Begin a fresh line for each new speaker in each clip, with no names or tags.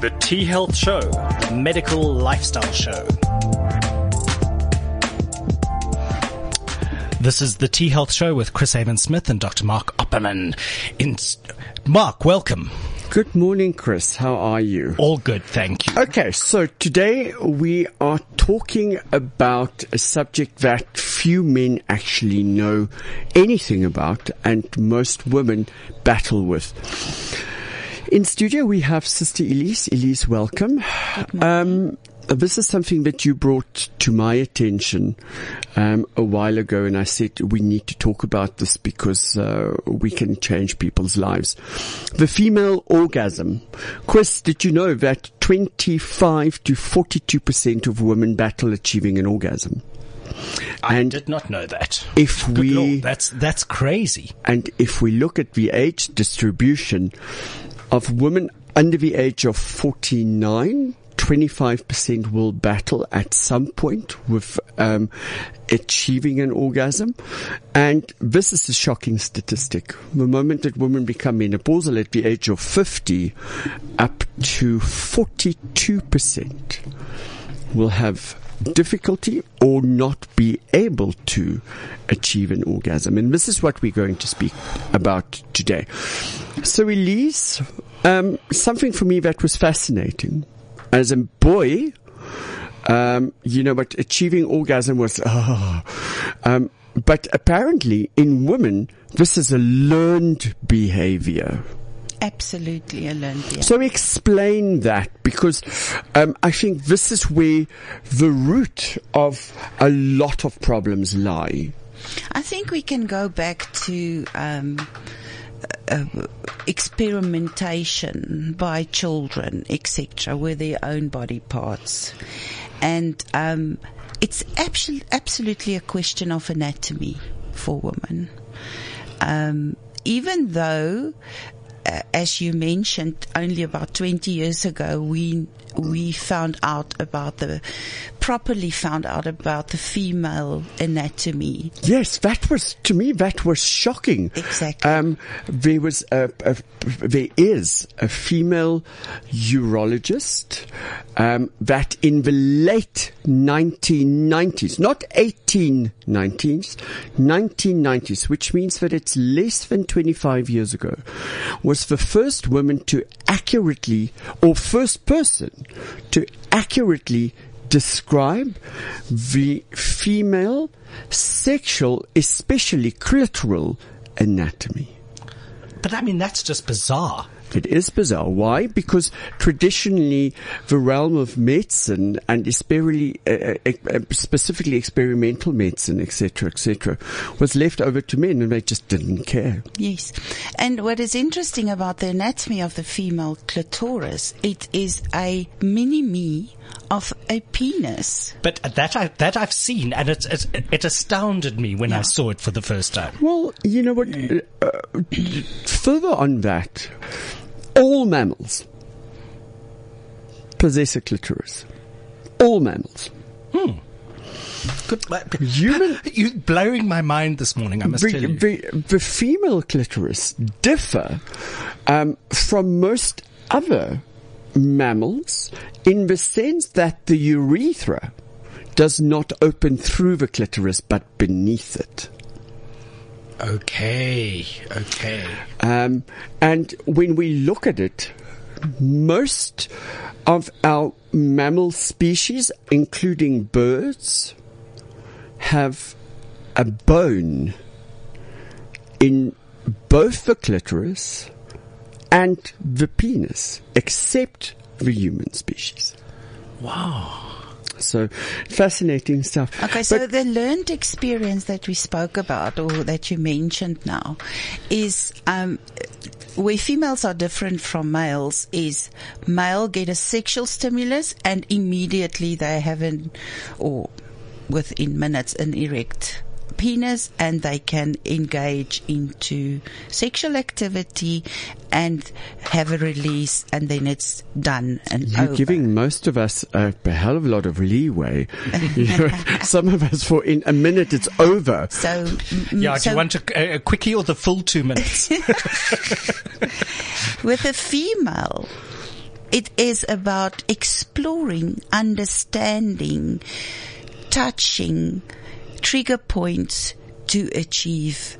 The T Health Show, the medical lifestyle show. This is the T Health Show with Chris Haven Smith and Dr. Mark Opperman. In Mark, welcome.
Good morning, Chris. How are you?
All good, thank you.
Okay, so today we are talking about a subject that few men actually know anything about and most women battle with. In studio, we have Sister Elise. Elise, welcome. Um, this is something that you brought to my attention um, a while ago, and I said we need to talk about this because uh, we can change people's lives. The female orgasm. Chris, did you know that 25 to 42 percent of women battle achieving an orgasm?
I and did not know that.
If
Good
we,
Lord, that's that's crazy.
And if we look at the age distribution of women under the age of 49, 25% will battle at some point with um, achieving an orgasm. And this is a shocking statistic. The moment that women become menopausal at the age of 50, up to 42% will have difficulty or not be able to achieve an orgasm. And this is what we're going to speak about today. So Elise, um, something for me that was fascinating. As a boy, um, you know, but achieving orgasm was, oh, um, but apparently in women, this is a learned behavior.
Absolutely a learned.
So explain that because um, I think this is where the root of a lot of problems lie.
I think we can go back to um, uh, experimentation by children, etc., with their own body parts, and um, it's absolutely absolutely a question of anatomy for women. Um, even though as you mentioned, only about 20 years ago, we we found out about the properly found out about the female anatomy.
Yes, that was to me that was shocking.
Exactly.
Um, there was a, a, there is a female urologist um, that in the late 1990s, not 1890s, 1990s, which means that it's less than 25 years ago, was the first woman to accurately or first person to accurately describe the female sexual, especially clitoral anatomy.
But I mean, that's just bizarre.
It is bizarre. Why? Because traditionally, the realm of medicine and especially, uh, uh, specifically experimental medicine, etc., etc., was left over to men, and they just didn't care.
Yes, and what is interesting about the anatomy of the female clitoris, it is a mini me of a penis.
But that I that I've seen, and it it, it astounded me when yeah. I saw it for the first time.
Well, you know what? Uh, further on that all mammals possess a clitoris. All mammals.
Hmm. Good. Human, you're blowing my mind this morning. I must
the,
tell you.
The, the female clitoris differ um, from most other mammals in the sense that the urethra does not open through the clitoris but beneath it.
Okay, okay.
Um, and when we look at it, most of our mammal species, including birds, have a bone in both the clitoris and the penis, except the human species.
Wow.
So fascinating stuff.
Okay, so but the learned experience that we spoke about or that you mentioned now is um, where females are different from males is male get a sexual stimulus and immediately they have an or within minutes an erect penis and they can engage into sexual activity and have a release and then it's done and
You're
over.
giving most of us a, a, hell of a lot of leeway. some of us for in a minute it's over.
So mm, mm,
yeah,
so
do you want a, a quickie or the full two minutes?
with a female, it is about exploring, understanding, touching trigger points to achieve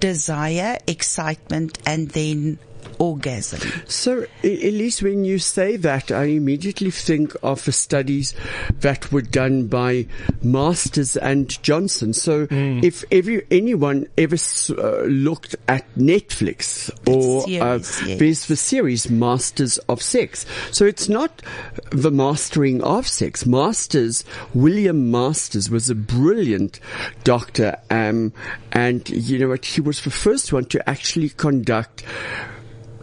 desire, excitement, and then orgasm.
So, Elise, when you say that, I immediately think of the studies that were done by Masters and Johnson. So, if every, anyone ever s- uh, looked at Netflix or uh,
yes.
there's the series Masters of Sex. So it's not the mastering of sex. Masters, William Masters was a brilliant doctor, um, and you know what? He was the first one to actually conduct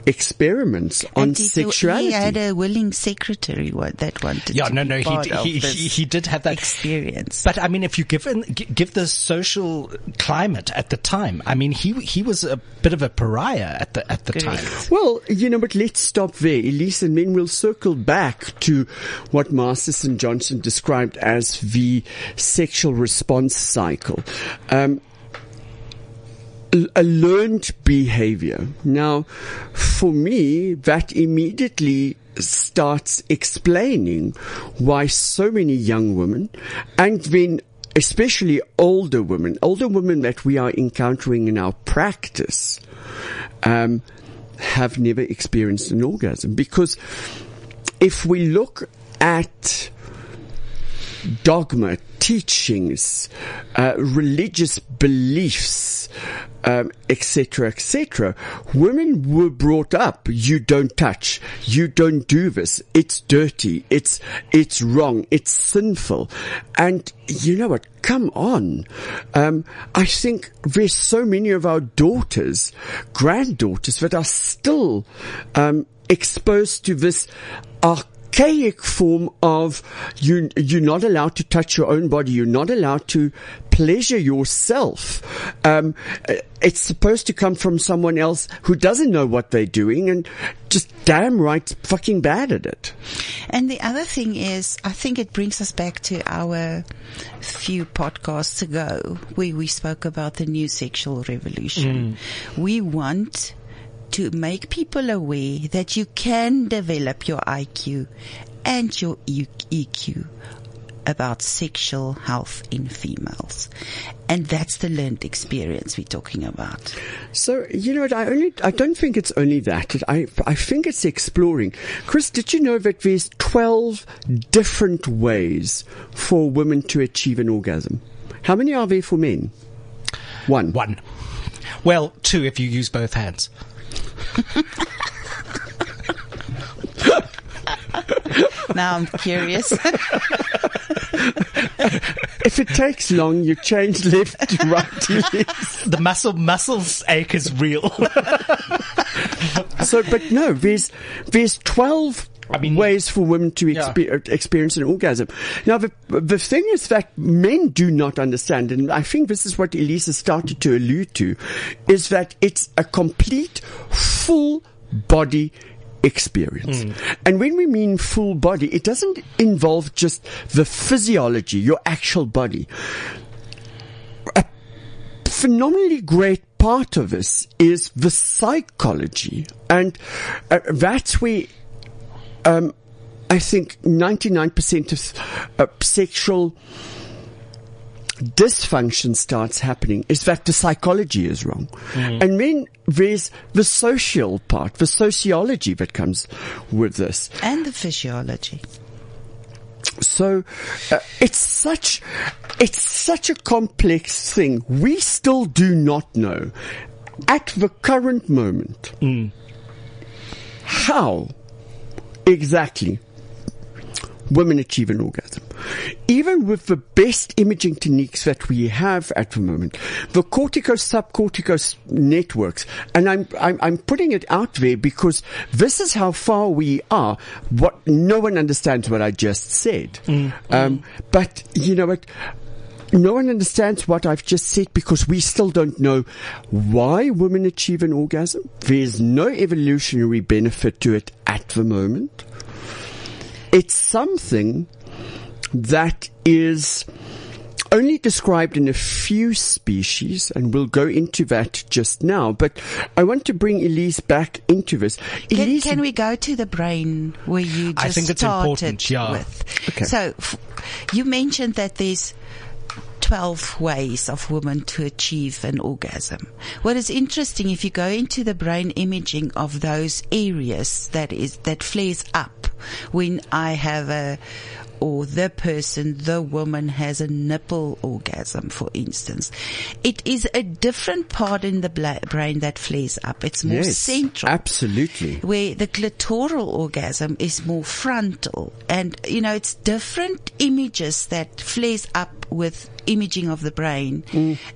experiments on
And he-
sexuality.
He had a willing secretary what, that wanted
Yeah,
to
no,
be
no, he,
part
he,
this
he, he did have that
experience.
But I mean, if you give in, give the social climate at the time, I mean, he he was a bit of a pariah at the at the time.
Well, you know, but let's stop there, Elise, and then we'll circle back to what Masters and Johnson described as the sexual response cycle. Um, l- a learned behavior. Now, for me, that immediately starts explaining why so many young women and then especially older women, older women that we are encountering in our practice, um, have never experienced an orgasm because if we look at dogma, teachings, uh, religious beliefs, um, etc., etc. Women were brought up: you don't touch, you don't do this. It's dirty. It's it's wrong. It's sinful. And you know what? Come on. Um, I think there's so many of our daughters, granddaughters, that are still um, exposed to this archaic form of you you're not allowed to touch your own body. You're not allowed to pleasure yourself. Um, it's supposed to come from someone else who doesn't know what they're doing and just damn right fucking bad at it.
And the other thing is, I think it brings us back to our few podcasts ago where we spoke about the new sexual revolution. We want to make people aware that you can develop your IQ and your EQ about sexual health in females. And that's the learned experience we're talking about.
So you know what? I only I don't think it's only that. I I think it's exploring. Chris, did you know that there's twelve different ways for women to achieve an orgasm? How many are there for men? One.
One, well, two if you use both hands.
Now I'm curious.
If it takes long, you change left to right to left.
The muscle muscles ache is real.
So, but no, there's there's twelve.
I mean-
ways for women to
Yeah.
expe- experience an orgasm. Now, the the thing is that men do not understand, and I think this is what Elise started to allude to, is that it's a complete, full body experience. And when we mean full body, it doesn't involve just the physiology, your actual body A phenomenally great part of this is the psychology, and uh, that's where um, I think 99% of uh, sexual dysfunction starts happening is that the psychology is wrong. And then there's the social part, the sociology that comes with this.
and the physiology.
So uh, it's such it's such a complex thing. We still do not know at the current moment how exactly women achieve an orgasm. Even with the best imaging techniques that we have at the moment, the cortico-subcortico networks, and I'm, I'm, I'm putting it out there because this is how far we are. What, no one understands what I just said. Um, but you know what? No one understands what I've just said because we still don't know why women achieve an orgasm. There's no evolutionary benefit to it at the moment it's something that is only described in a few species, and we'll go into that just now. But I want to bring Elise back into this.
Can,
Elise,
can we go to the brain where you just
I think it's
started
important, yeah.
with?
Okay.
So f- you mentioned that there's 12 ways of women to achieve an orgasm. What is interesting, if you go into the brain imaging of those areas that is, that flares up when I have a, or the person, the woman has a nipple orgasm, for instance. It is a different part in the bla- brain that flares up. It's more
yes,
central
absolutely.
where the clitoral orgasm is more frontal. And, you know, it's different images that flares up with imaging of the brain.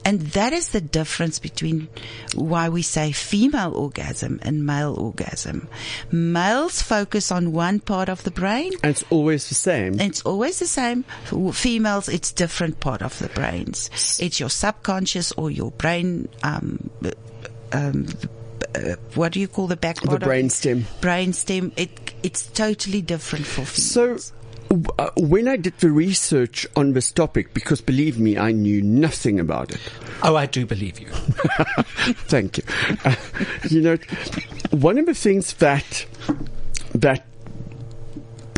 And that is the difference between why we say female orgasm and male orgasm. Males focus on one part of the brain.
And it's always the same.
It's always the same. For Females, it's different part of the brains. It's your subconscious or your brain, um, um, uh, what do you call the back
The
part of-
brainstem.
brainstem. It it's totally different for females.
uh, when I did the research on this topic, because believe me, I knew nothing about it.
Oh, I do believe you.
Thank you. Uh, you know, one of the things that that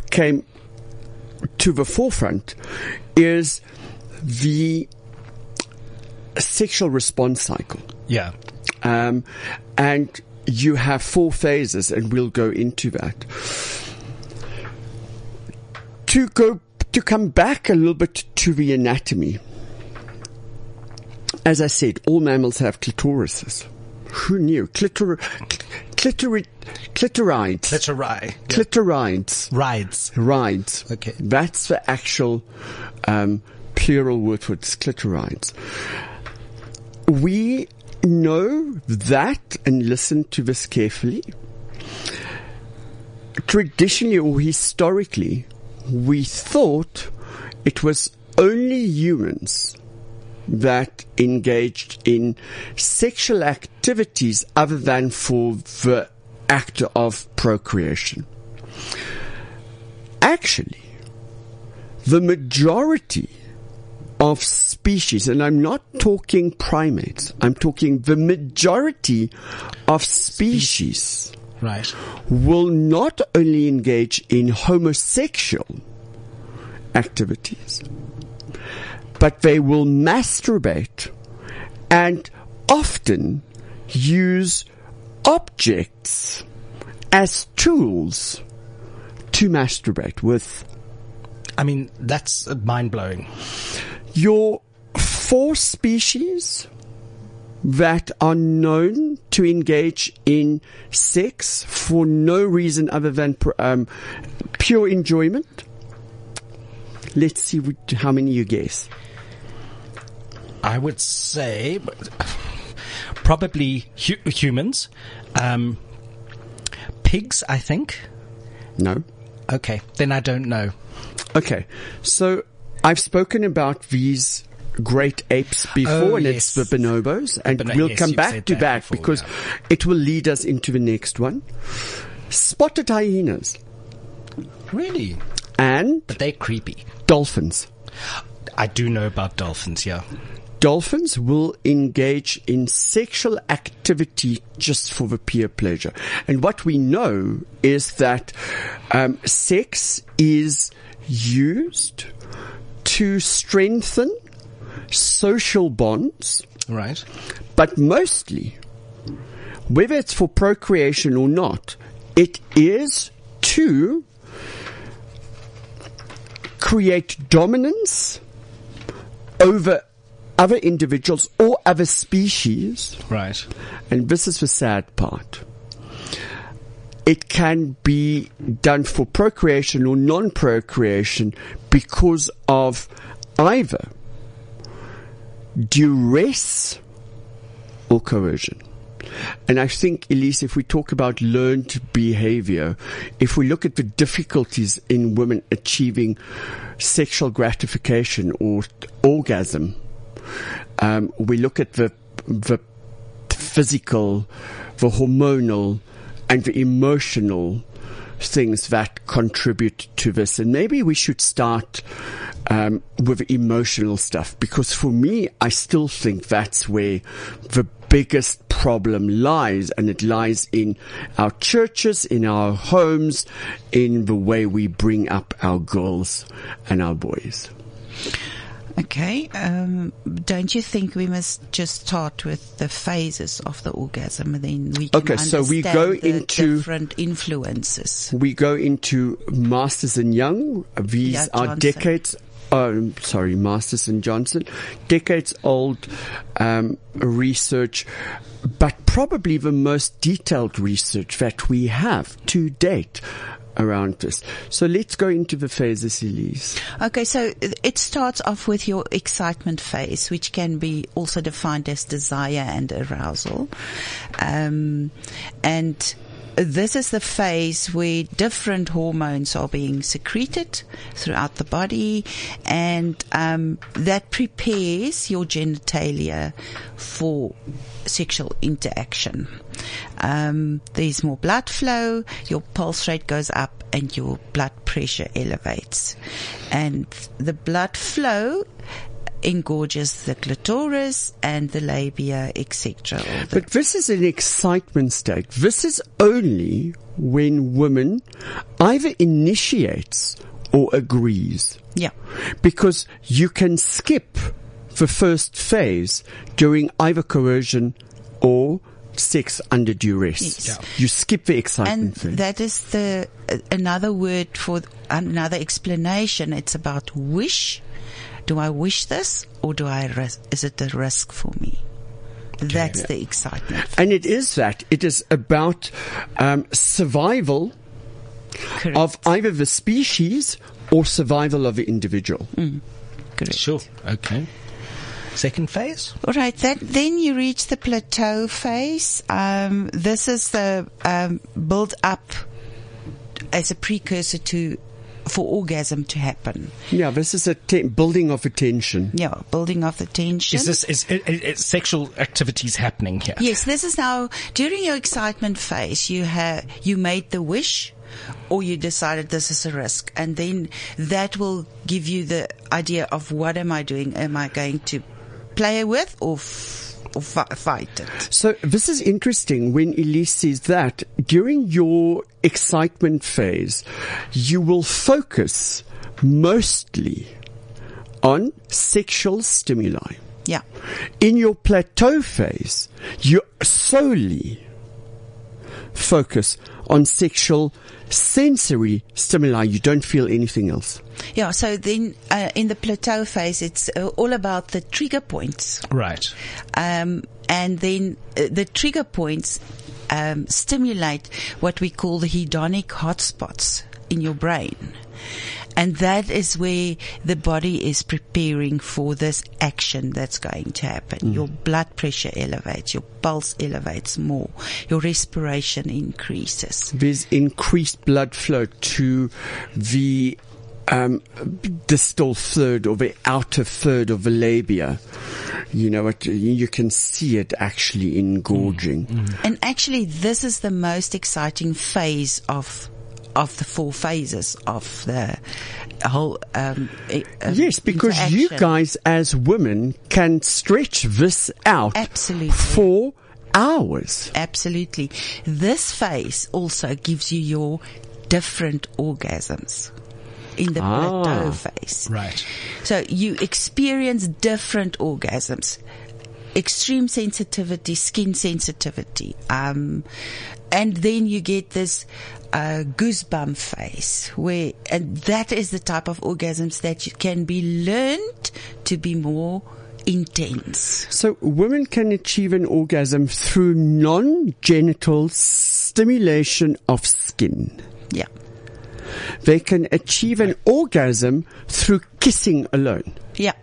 came to the forefront is the sexual response cycle.
Yeah.
Um, and you have four phases, and we'll go into that. To go to come back a little bit to the anatomy. As I said, all mammals have clitorises. Who knew? Clitor, clitori, clitorides.
Clitori.
Clitorides.
Rides.
Rides.
Okay.
That's the actual um, plural word for it, clitorides. We know that, and listen to this carefully. Traditionally or historically, we thought it was only humans that engaged in sexual activities other than for the act of procreation. Actually, the majority of species, and I'm not talking primates, I'm talking the majority of species
Right.
will not only engage in homosexual activities, but they will masturbate and often use objects as tools to masturbate with.
I mean, that's mind blowing.
Your four species that are known to engage in sex for no reason other than um, pure enjoyment. Let's see how many you guess.
I would say probably hu- humans, um, pigs. I think.
No.
Okay, then I don't know.
Okay. So I've spoken about these great apes before,
Oh,
and
yes.
it's the bonobos, and
bono-
we'll
yes,
come back to
that before,
because
yeah.
it will lead us into the next one. Spotted hyenas
Really,
and
but they're creepy.
dolphins.
I do know about dolphins. Yeah.
Dolphins will engage in sexual activity just for the pure pleasure. And what we know is that um, sex is used to strengthen social bonds,
Right.
but mostly, whether it's for procreation or not, it is to create dominance over other individuals or other species.
Right.
And this is the sad part. It can be done for procreation or non-procreation because of either duress or coercion. And I think, Elise, if we talk about learned behavior, if we look at the difficulties in women achieving sexual gratification or orgasm, um, we look at the the physical, the hormonal, and the emotional things that contribute to this. And maybe we should start um, with emotional stuff because for me, I still think that's where the biggest problem lies, and it lies in our churches, in our homes, in the way we bring up our girls and our boys.
Okay. Um, don't you think we must just start with the phases of the orgasm and then we can
Okay, so we go into-
different influences.
We go into Masters and Young. These
Yeah,
are decades. Um, sorry, Masters and Johnson, decades old um, research, but probably the most detailed research that we have to date around this. So let's go into the phases, Elise.
Okay, so it starts off with your excitement phase, which can be also defined as desire and arousal. Um, and this is the phase where different hormones are being secreted throughout the body and um, that prepares your genitalia for sexual interaction. Um, there's more blood flow, your pulse rate goes up and your blood pressure elevates. And the blood flow engorges the clitoris and the labia, etc.
But this is an excitement state. This is only when women either initiates or agrees.
yeah.
because you can skip the first phase during either coercion or sex under duress.
Yes. Yeah.
You skip the
And
excitement phase.
that is the uh, another word for another explanation. It's about wish. Do I wish this, or do I? Ris- is it a risk for me? That's the excitement.
and it is that. It is about um, survival
Correct.
of either the species or survival of the individual.
Correct.
Sure. Okay. Second phase?
All right. That, then you reach the plateau phase. Um, this is the um, build up as a precursor to for orgasm to happen.
Yeah, this is a te- building of attention.
Yeah, building of the tension.
Is this is it, it, it's sexual activities happening here?
Yes, this is now during your excitement phase. You have you made the wish, or you decided this is a risk, and then that will give you the idea of what am I doing? Am I going to play with or f- or fi- fight it?
So this is interesting when Elise says that during your excitement phase, you will focus mostly on sexual stimuli.
Yeah,
In your plateau phase, you solely focus on sexual sensory stimuli. You don't feel anything else.
yeah. So then uh, in the plateau phase, it's uh, all about the trigger points.
Right.
um, and then uh, the trigger points um, stimulate what we call the hedonic hotspots in your brain. And that is where the body is preparing for this action that's going to happen. Your blood pressure elevates, your pulse elevates more, your respiration increases.
There's increased blood flow to the um, distal third or the outer third of the labia. You know, it, you can see it actually engorging.
And actually, this is the most exciting phase of of the four phases of the whole. Um, um,
Yes, because you guys as women can stretch this out
Absolutely.
for hours.
Absolutely. This phase also gives you your different orgasms in the
Ah.
plateau phase.
Right.
So you experience different orgasms. Extreme sensitivity, skin sensitivity, um, and then you get this uh, goosebump face where, and that is the type of orgasms that you can be learned to be more intense.
So women can achieve an orgasm through non-genital stimulation of skin.
Yeah.
They can achieve an orgasm through kissing alone.
Yeah.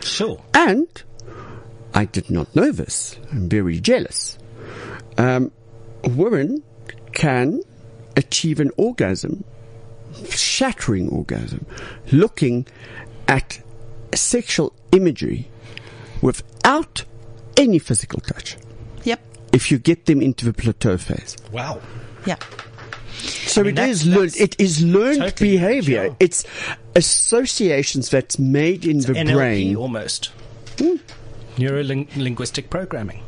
Sure.
And I did not know this. I'm very jealous. Um, women can achieve an orgasm, shattering orgasm, looking at sexual imagery without any physical touch.
Yep.
If you get them into the plateau phase.
Wow.
Yeah.
So
I mean,
it is
that's-
learned. It is learned
totally
behavior.
sure.
It's associations that's made in the
NLP
brain.
almost. Hmm. Neuro linguistic programming.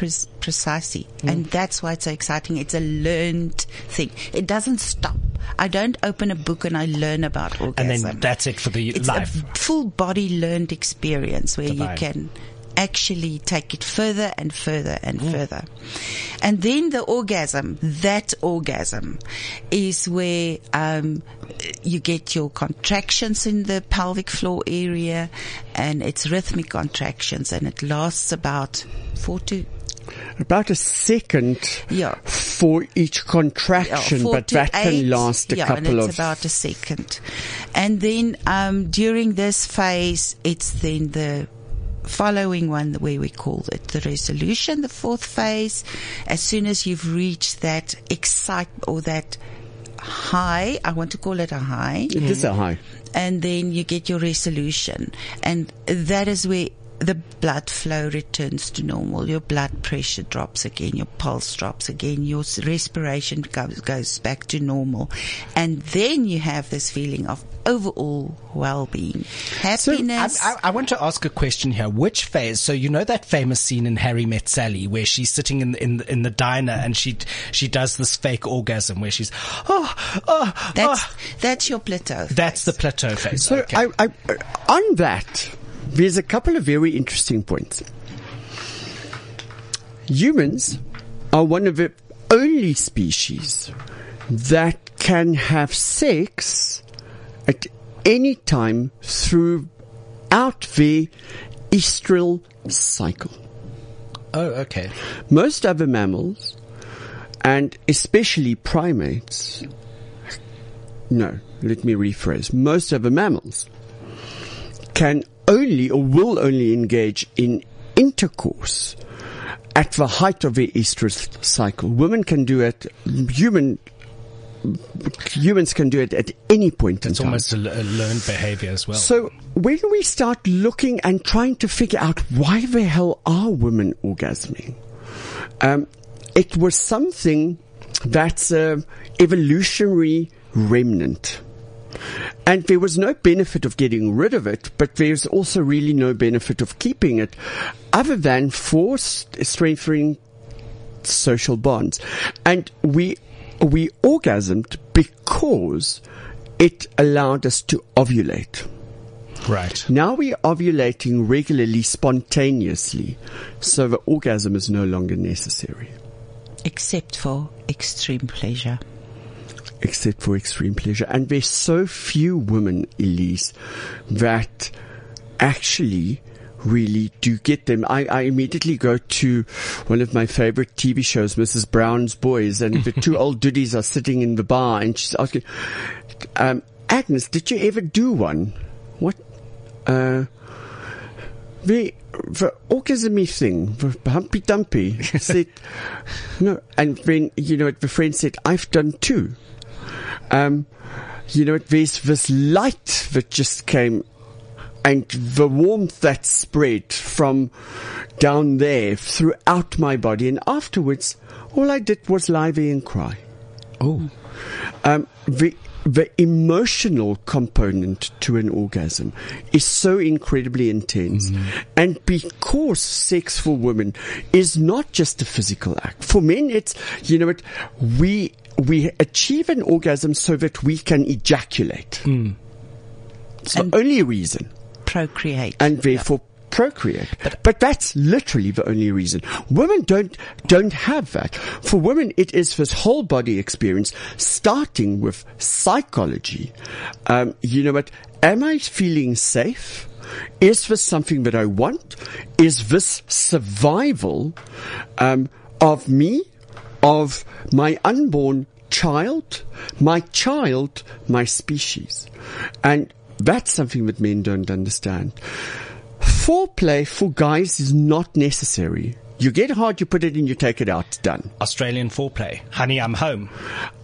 Pre- precisely.
Mm.
And that's why it's so exciting. It's a learned thing. It doesn't stop. I don't open a book and I learn about orgasm.
And then that's it for the
it's
life.
a full body learned experience where
Divine.
you can actually take it further and further and
Mm.
further. And then the orgasm, that orgasm is where, um, you get your contractions in the pelvic floor area and it's rhythmic contractions and it lasts about four to
About a second
Yeah.
for each contraction,
Yeah,
but that
eight.
can last a
yeah,
couple
and it's
of.
about a second. And then um, during this phase, it's then the following one where we call it the resolution, the fourth phase. As soon as you've reached that excite or that high, I want to call it a high
it is a high.
and then you get your resolution. And that is where the blood flow returns to normal. Your blood pressure drops again. Your pulse drops again. Your respiration goes, goes back to normal. And then you have this feeling of overall well-being,
I, um,
happiness.
I, I want to ask a question here. Which phase? So you know that famous scene in Harry Met Sally where she's sitting in in in the diner and she she does this fake orgasm where she's oh oh
that's,
oh.
that's your plateau.
that's the plateau phase.
So
okay.
I, I, on that, there's a couple of very interesting points. Humans are one of the only species that can have sex at any time throughout the estrous cycle.
oh okay.
Most other mammals, and especially primates, no, let me rephrase. Most other mammals can only or will only engage in intercourse at the height of their estrous cycle. Women can do it, human, humans can do it at any point in
It's almost a, learned behavior as well.
So when we start looking and trying to figure out why the hell are women orgasming, um, it was something that's a evolutionary remnant. And there was no benefit of getting rid of it, but there's also really no benefit of keeping it other than for strengthening social bonds. And we, we orgasmed because it allowed us to ovulate.
right.
Now we're ovulating regularly, spontaneously, so the orgasm is no longer necessary,
Except for extreme pleasure.
Except for extreme pleasure. And there's so few women, Elise, that actually really do get them. I, I immediately go to one of my favorite TV shows, Mrs. Brown's Boys, and the two old dudies are sitting in the bar and she's asking, um, Agnes, did you ever do one? What? Uh, the, the orgasmy thing, the Humpy Dumpy, said, no. And then, you know, the friend said, I've done two. Um, you know, there's this light that just came and the warmth that spread from down there throughout my body. And afterwards, all I did was lie there and cry.
Oh.
Um, the the emotional component to an orgasm is so incredibly intense. Mm-hmm. And because sex for women is not just a physical act, for men it's, you know what, we, we achieve an orgasm so that we can ejaculate. Mm. It's the only reason
Procreate.
and therefore procreate. But, that's literally the only reason. Women don't don't have that. For women, it is this whole body experience, starting with psychology. Um, you know what? Am I feeling safe? Is this something that I want? Is this survival um, of me, of my unborn child, my child, my species? And that's something that men don't understand. Foreplay for guys is not necessary. You get hard, you put it in, you take it out, done.
Australian foreplay. Honey, I'm home.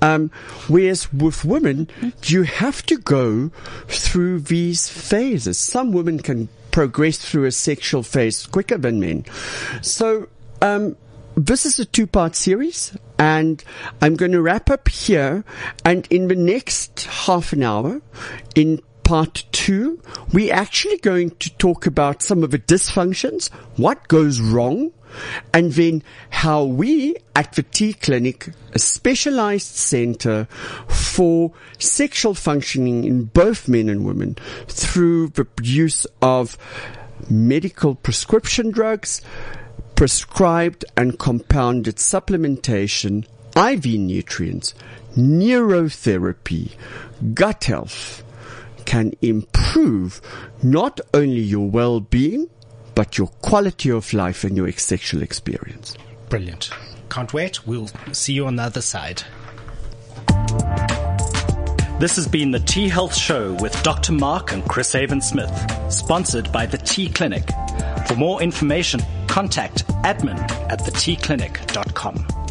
Um, whereas with women, you have to go through these phases. Some women can progress through a sexual phase quicker than men. So, um, this is a two part series and I'm going to wrap up here and in the next half an hour in part two, we're actually going to talk about some of the dysfunctions, what goes wrong, and then how we at the T Clinic, a specialized center for sexual functioning in both men and women through the use of medical prescription drugs, prescribed and compounded supplementation, IV nutrients, neurotherapy, gut health can improve not only your well-being, but your quality of life and your sexual experience.
Brilliant. Can't wait. We'll see you on the other side. This has been the T Health Show with Dr. Mark and Chris Haven Smith, sponsored by the T Clinic. For more information, contact admin at thetclinic.com.